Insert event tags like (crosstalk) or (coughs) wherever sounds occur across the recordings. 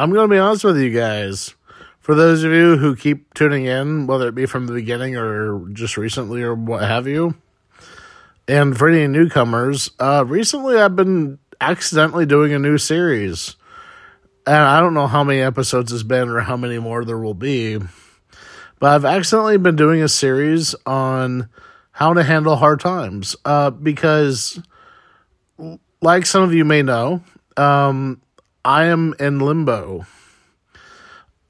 I'm going to be honest with you guys. For those of you who keep tuning in, whether it be from the beginning or just recently or what have you, and for any newcomers, uh, recently I've been accidentally doing a new series. And I don't know how many episodes it's been or how many more there will be. But I've accidentally been doing a series on how to handle hard times. Uh, because, like some of you may know, um, I am in limbo.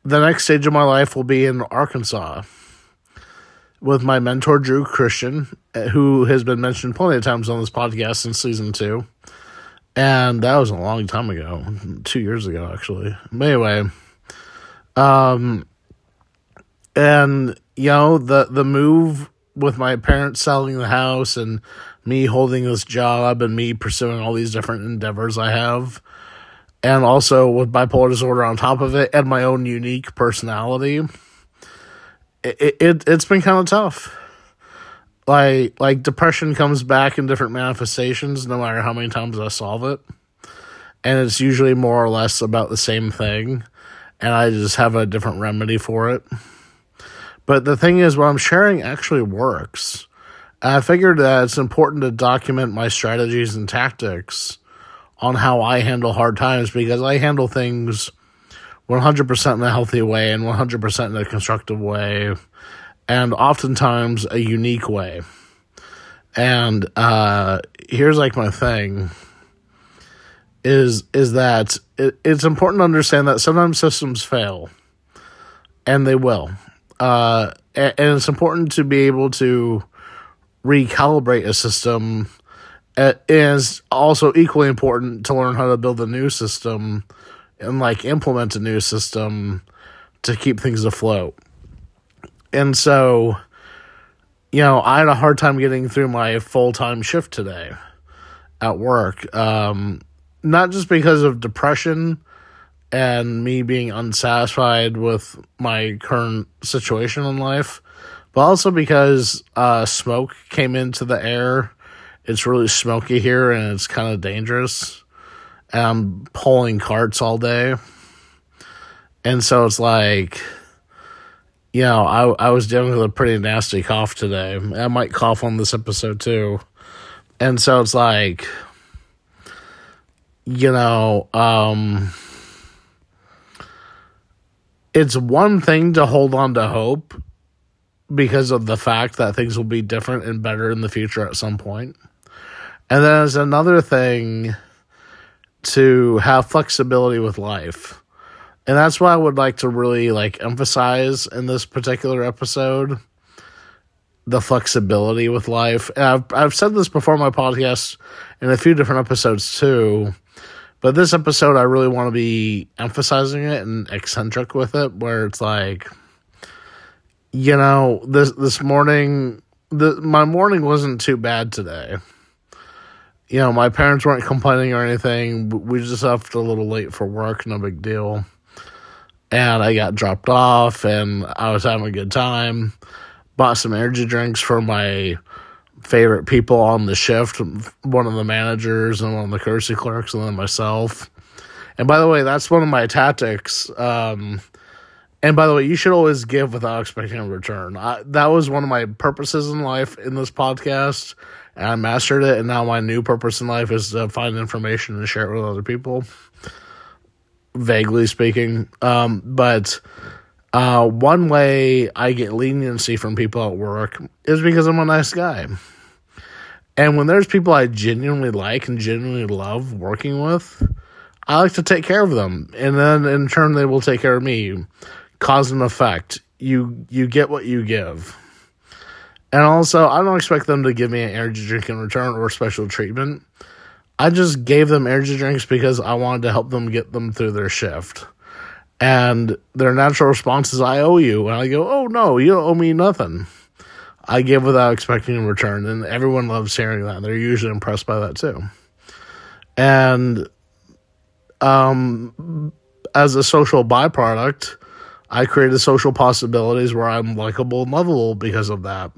The next stage of my life will be in Arkansas with my mentor, Drew Christian, who has been mentioned plenty of times on this podcast since season two. And that was a long time ago, two years ago, actually. But anyway, um, and you know the the move with my parents selling the house and me holding this job and me pursuing all these different endeavors I have, and also with bipolar disorder on top of it and my own unique personality, it, it it's been kind of tough. Like like depression comes back in different manifestations no matter how many times I solve it. And it's usually more or less about the same thing and I just have a different remedy for it. But the thing is, what I'm sharing actually works. I figured that it's important to document my strategies and tactics on how I handle hard times because I handle things 100% in a healthy way and 100% in a constructive way and oftentimes a unique way. And uh, here's like my thing is is that it, it's important to understand that sometimes systems fail and they will uh, and, and it's important to be able to recalibrate a system it is also equally important to learn how to build a new system and like implement a new system to keep things afloat and so you know i had a hard time getting through my full-time shift today at work um, not just because of depression and me being unsatisfied with my current situation in life, but also because uh, smoke came into the air. It's really smoky here and it's kind of dangerous. And I'm pulling carts all day. And so it's like, you know, I, I was dealing with a pretty nasty cough today. I might cough on this episode too. And so it's like, you know, um, it's one thing to hold on to hope because of the fact that things will be different and better in the future at some point. And then it's another thing to have flexibility with life. And that's what I would like to really like emphasize in this particular episode the flexibility with life. And I've I've said this before my podcast in a few different episodes too but this episode, I really want to be emphasizing it and eccentric with it, where it's like, you know, this this morning, the my morning wasn't too bad today. You know, my parents weren't complaining or anything. We just left a little late for work, no big deal. And I got dropped off, and I was having a good time. Bought some energy drinks for my favorite people on the shift one of the managers and one of the courtesy clerks and then myself and by the way that's one of my tactics um, and by the way you should always give without expecting a return I, that was one of my purposes in life in this podcast and i mastered it and now my new purpose in life is to find information and share it with other people vaguely speaking um, but uh, one way I get leniency from people at work is because I'm a nice guy. And when there's people I genuinely like and genuinely love working with, I like to take care of them. And then in turn they will take care of me. Cause and effect. You you get what you give. And also I don't expect them to give me an energy drink in return or special treatment. I just gave them energy drinks because I wanted to help them get them through their shift. And their natural response is, I owe you. And I go, oh no, you don't owe me nothing. I give without expecting in return. And everyone loves hearing that. They're usually impressed by that too. And um, as a social byproduct, I created social possibilities where I'm likable and lovable because of that.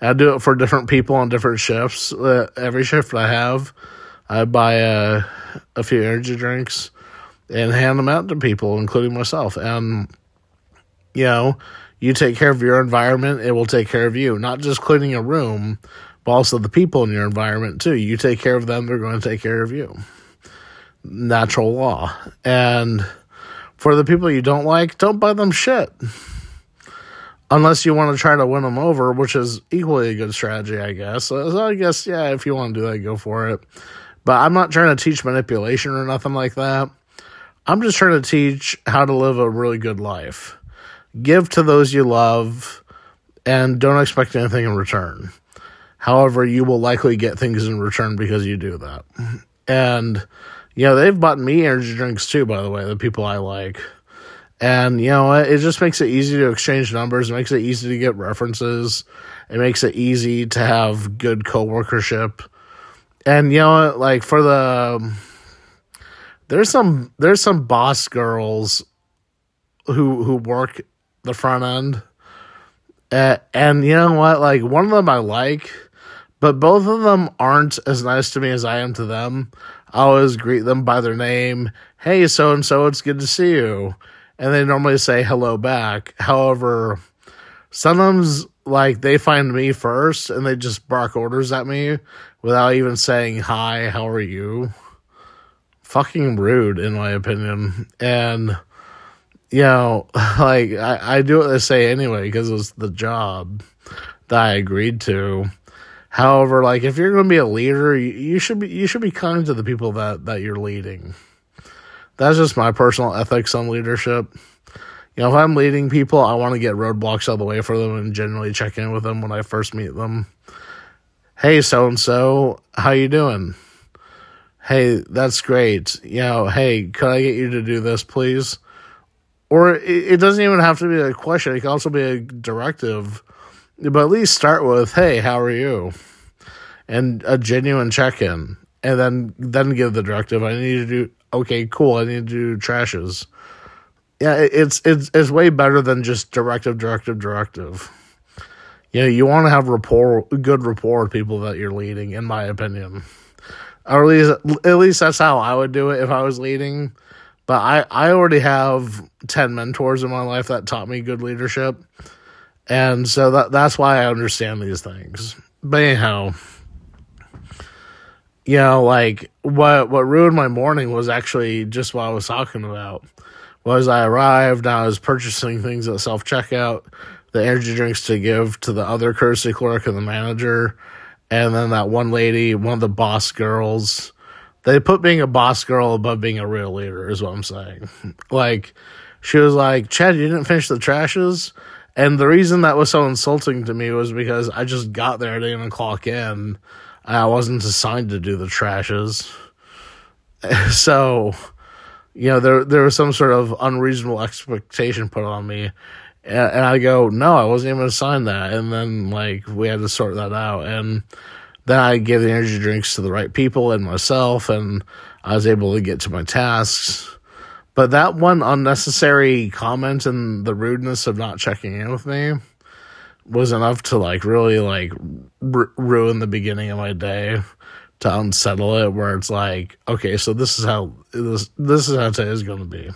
And I do it for different people on different shifts. Uh, every shift I have, I buy a, a few energy drinks and hand them out to people, including myself. And, you know, you take care of your environment, it will take care of you. Not just cleaning a room, but also the people in your environment too. You take care of them, they're going to take care of you. Natural law. And for the people you don't like, don't buy them shit. Unless you want to try to win them over, which is equally a good strategy, I guess. So I guess, yeah, if you want to do that, go for it. But I'm not trying to teach manipulation or nothing like that. I'm just trying to teach how to live a really good life. Give to those you love and don't expect anything in return. However, you will likely get things in return because you do that. And, you know, they've bought me energy drinks too, by the way, the people I like. And, you know, it just makes it easy to exchange numbers. It makes it easy to get references. It makes it easy to have good co-workership. And, you know, like for the, there's some, there's some boss girls who, who work the front end. Uh, and you know what? Like, one of them I like but both of them aren't as nice to me as I am to them. I always greet them by their name. Hey, so and so, it's good to see you. And they normally say hello back. However, sometimes like they find me first and they just bark orders at me without even saying hi, how are you? Fucking rude, in my opinion. And you know, (laughs) like I, I do what they say anyway because it's the job that I agreed to. However, like if you're going to be a leader, you, you should be you should be kind to the people that that you're leading. That's just my personal ethics on leadership. You know, if I'm leading people, I want to get roadblocks out of the way for them and generally check in with them when I first meet them. Hey, so and so, how you doing? Hey, that's great. You know, hey, could I get you to do this, please? Or it, it doesn't even have to be a question. It can also be a directive but at least start with, "Hey, how are you?" and a genuine check-in, and then then give the directive. I need to do. Okay, cool. I need to do trashes. Yeah, it's it's it's way better than just directive, directive, directive. You know, you want to have rapport, good rapport with people that you're leading, in my opinion. Or at least, at least that's how I would do it if I was leading. But I, I already have 10 mentors in my life that taught me good leadership. And so that that's why I understand these things. But anyhow, you know, like what what ruined my morning was actually just what I was talking about. Was I arrived, I was purchasing things at self checkout, the energy drinks to give to the other courtesy clerk and the manager, and then that one lady, one of the boss girls. They put being a boss girl above being a real leader, is what I'm saying. Like, she was like, Chad, you didn't finish the trashes? And the reason that was so insulting to me was because I just got there, I didn't even clock in. I wasn't assigned to do the trashes. (laughs) So, you know, there there was some sort of unreasonable expectation put on me. And, and I go, no, I wasn't even assigned that. And then, like, we had to sort that out. And then I gave the energy drinks to the right people and myself, and I was able to get to my tasks. But that one unnecessary comment and the rudeness of not checking in with me was enough to like really like r- ruin the beginning of my day to unsettle it where it's like okay so this is how this this is how today is going to be.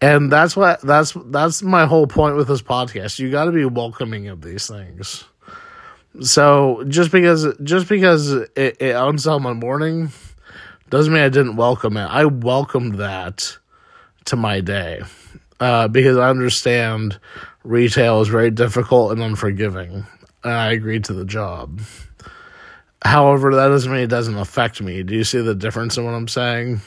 And that's what that's that's my whole point with this podcast. You got to be welcoming of these things. So just because just because it, it unsettled my morning doesn't mean i didn't welcome it. I welcomed that to my day uh, because I understand retail is very difficult and unforgiving, and I agreed to the job. However, that doesn't mean it doesn't affect me. Do you see the difference in what I'm saying?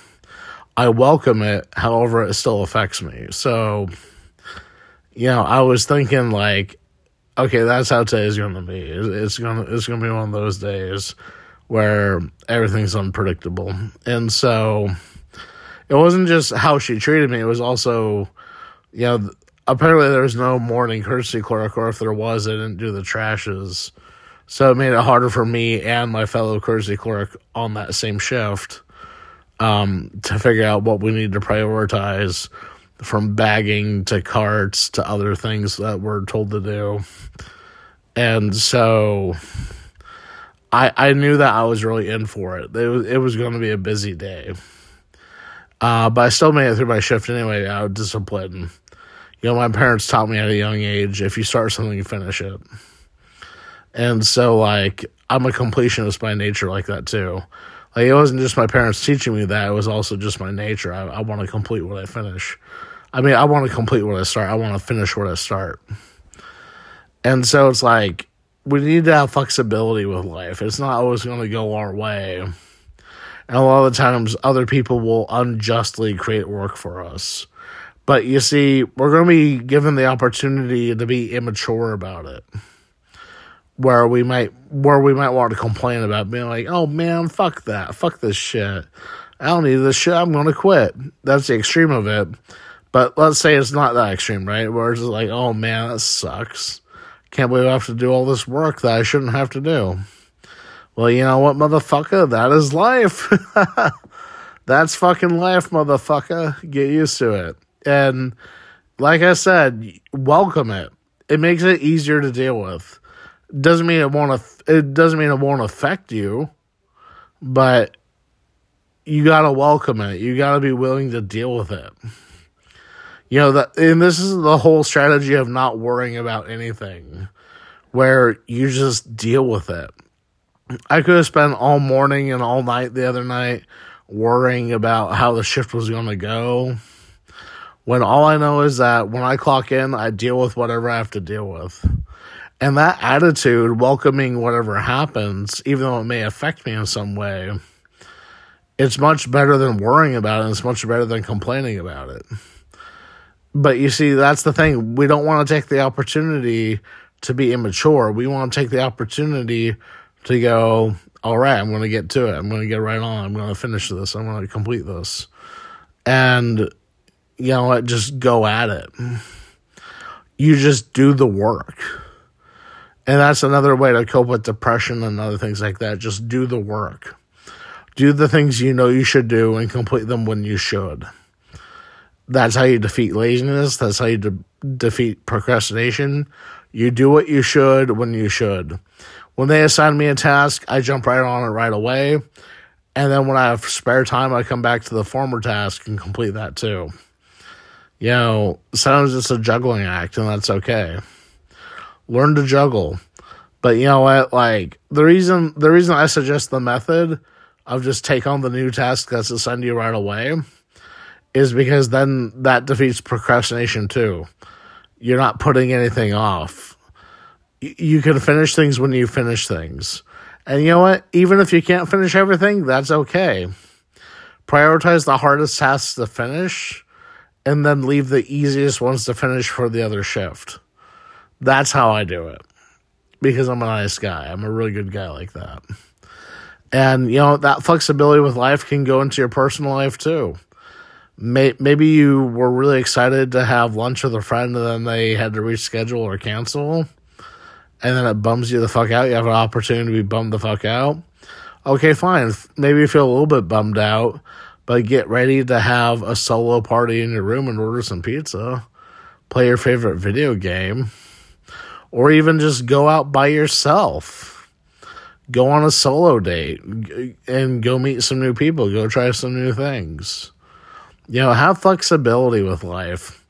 I welcome it, however, it still affects me. So, you know, I was thinking like, okay, that's how today is going to be. It's gonna it's gonna be one of those days where everything's unpredictable, and so it wasn't just how she treated me. It was also, you know, apparently there was no morning courtesy clerk, or if there was, I didn't do the trashes. So it made it harder for me and my fellow courtesy clerk on that same shift um, to figure out what we need to prioritize from bagging to carts to other things that we're told to do. And so I I knew that I was really in for it. It was, it was going to be a busy day. Uh, but I still made it through my shift anyway out of discipline. You know, my parents taught me at a young age if you start something, you finish it. And so, like, I'm a completionist by nature, like that too. Like, it wasn't just my parents teaching me that, it was also just my nature. I, I want to complete what I finish. I mean, I want to complete what I start, I want to finish what I start. And so, it's like, we need to have flexibility with life. It's not always going to go our way. And a lot of the times, other people will unjustly create work for us. But you see, we're going to be given the opportunity to be immature about it. Where we might, where we might want to complain about being like, "Oh man, fuck that, fuck this shit. I don't need this shit. I'm going to quit." That's the extreme of it. But let's say it's not that extreme, right? Where it's like, "Oh man, that sucks. Can't believe I have to do all this work that I shouldn't have to do." Well, you know what, motherfucker? That is life. (laughs) That's fucking life, motherfucker. Get used to it. And like I said, welcome it. It makes it easier to deal with. Doesn't mean it won't. It doesn't mean it won't affect you, but you gotta welcome it. You gotta be willing to deal with it. You know that, and this is the whole strategy of not worrying about anything, where you just deal with it I could have spent all morning and all night the other night worrying about how the shift was going to go. When all I know is that when I clock in, I deal with whatever I have to deal with. And that attitude, welcoming whatever happens, even though it may affect me in some way, it's much better than worrying about it. It's much better than complaining about it. But you see, that's the thing. We don't want to take the opportunity to be immature. We want to take the opportunity to go, all right, I'm going to get to it. I'm going to get right on. I'm going to finish this. I'm going to complete this. And, you know what, just go at it. You just do the work. And that's another way to cope with depression and other things like that. Just do the work. Do the things you know you should do and complete them when you should. That's how you defeat laziness. That's how you de- defeat procrastination. You do what you should when you should. When they assign me a task, I jump right on it right away. And then when I have spare time, I come back to the former task and complete that too. You know, sometimes it's a juggling act, and that's okay. Learn to juggle. But you know what? Like the reason the reason I suggest the method of just take on the new task that's assigned to you right away is because then that defeats procrastination too. You're not putting anything off you can finish things when you finish things. And you know what? Even if you can't finish everything, that's okay. Prioritize the hardest tasks to finish and then leave the easiest ones to finish for the other shift. That's how I do it. Because I'm a nice guy. I'm a really good guy like that. And, you know, that flexibility with life can go into your personal life too. Maybe you were really excited to have lunch with a friend and then they had to reschedule or cancel and then it bums you the fuck out, you have an opportunity to be bummed the fuck out. Okay, fine. Maybe you feel a little bit bummed out, but get ready to have a solo party in your room and order some pizza, play your favorite video game, or even just go out by yourself. Go on a solo date and go meet some new people, go try some new things. You know, have flexibility with life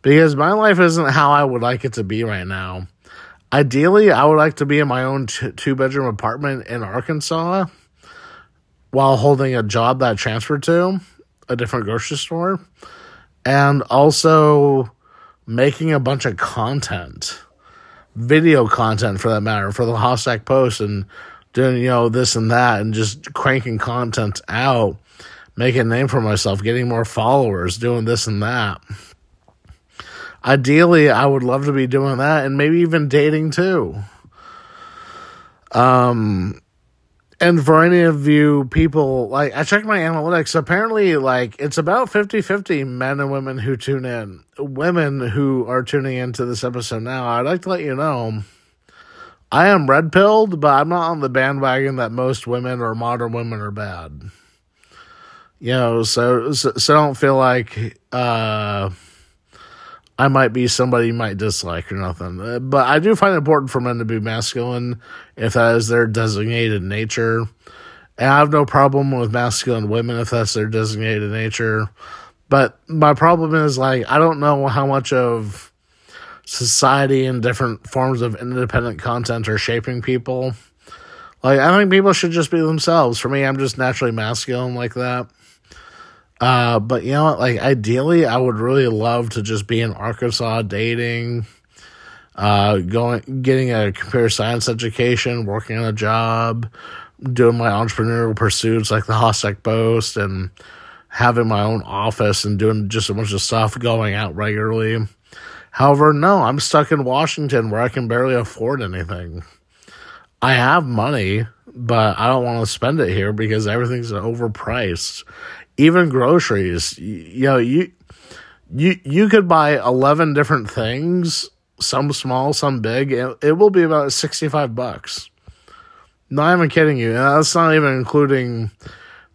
because my life isn't how I would like it to be right now Ideally, I would like to be in my own t- two bedroom apartment in Arkansas while holding a job that I transferred to a different grocery store and also making a bunch of content, video content for that matter, for the Hostak Post and doing, you know, this and that and just cranking content out, making a name for myself, getting more followers, doing this and that. Ideally, I would love to be doing that and maybe even dating too. Um, and for any of you people, like, I checked my analytics. Apparently, like, it's about 50 50 men and women who tune in. Women who are tuning into this episode now, I'd like to let you know I am red pilled, but I'm not on the bandwagon that most women or modern women are bad. You know, so, so, so don't feel like, uh, I might be somebody you might dislike or nothing. Uh, but I do find it important for men to be masculine if that is their designated nature. And I have no problem with masculine women if that's their designated nature. But my problem is like I don't know how much of society and different forms of independent content are shaping people. Like I think people should just be themselves. For me, I'm just naturally masculine like that. Uh, but you know? Like ideally, I would really love to just be in Arkansas dating, uh, going, getting a computer science education, working on a job, doing my entrepreneurial pursuits like the Hostak Post, and having my own office and doing just a bunch of stuff, going out regularly. However, no, I'm stuck in Washington where I can barely afford anything. I have money, but I don't want to spend it here because everything's overpriced even groceries. You know, you you you could buy 11 different things, some small, some big, and it will be about 65 bucks. Not even kidding you. That's not even including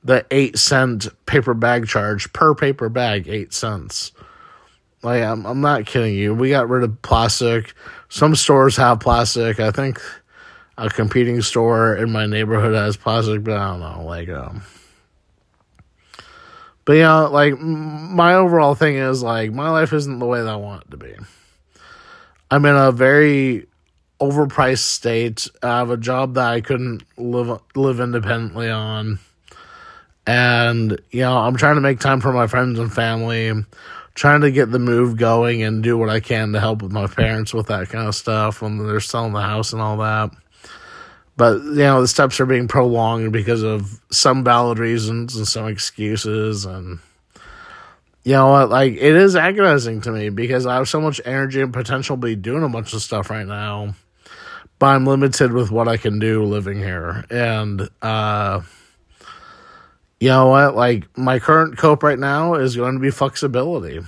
the 8 cent paper bag charge per paper bag, 8 cents. Like I'm I'm not kidding you. We got rid of plastic. Some stores have plastic. I think a competing store in my neighborhood has plastic, but I don't know. Like um but you know, like my overall thing is like my life isn't the way that I want it to be. I'm in a very overpriced state. I have a job that I couldn't live live independently on. And you know, I'm trying to make time for my friends and family, trying to get the move going and do what I can to help with my parents with that kind of stuff when they're selling the house and all that. But you know, the steps are being prolonged because of some valid reasons and some excuses and you know what, like it is agonizing to me because I have so much energy and potential to be doing a bunch of stuff right now. But I'm limited with what I can do living here. And uh you know what, like my current cope right now is going to be flexibility.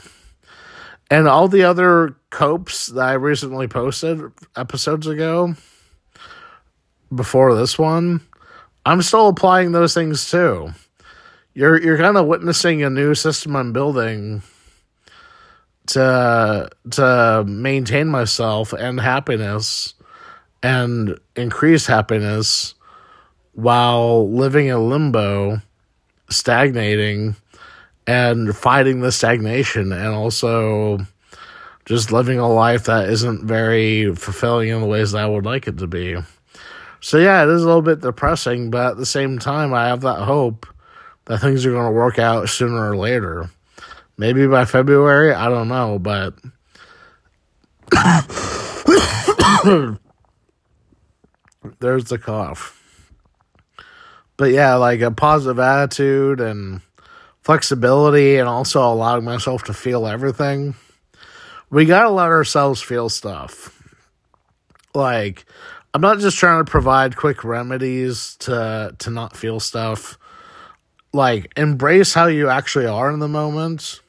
And all the other copes that I recently posted episodes ago before this one, I'm still applying those things too. You're you're kind of witnessing a new system I'm building to to maintain myself and happiness and increase happiness while living in limbo, stagnating and fighting the stagnation and also just living a life that isn't very fulfilling in the ways that I would like it to be. So yeah, it is a little bit depressing, but at the same time, I have that hope that things are going to work out sooner or later. Maybe by February, I don't know, but (coughs) there's the cough. But yeah, like a positive attitude and flexibility and also allowing myself to feel everything. We got to let ourselves feel stuff. Like I'm not just trying to provide quick remedies to to not feel stuff. Like embrace how you actually are in the moment,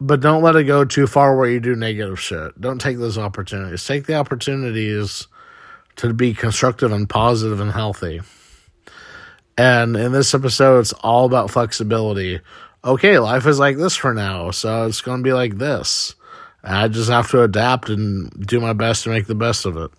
but don't let it go too far where you do negative shit. Don't take those opportunities. Take the opportunities to be constructive and positive and healthy. And in this episode, it's all about flexibility. Okay, life is like this for now, so it's going to be like this. I just have to adapt and do my best to make the best of it.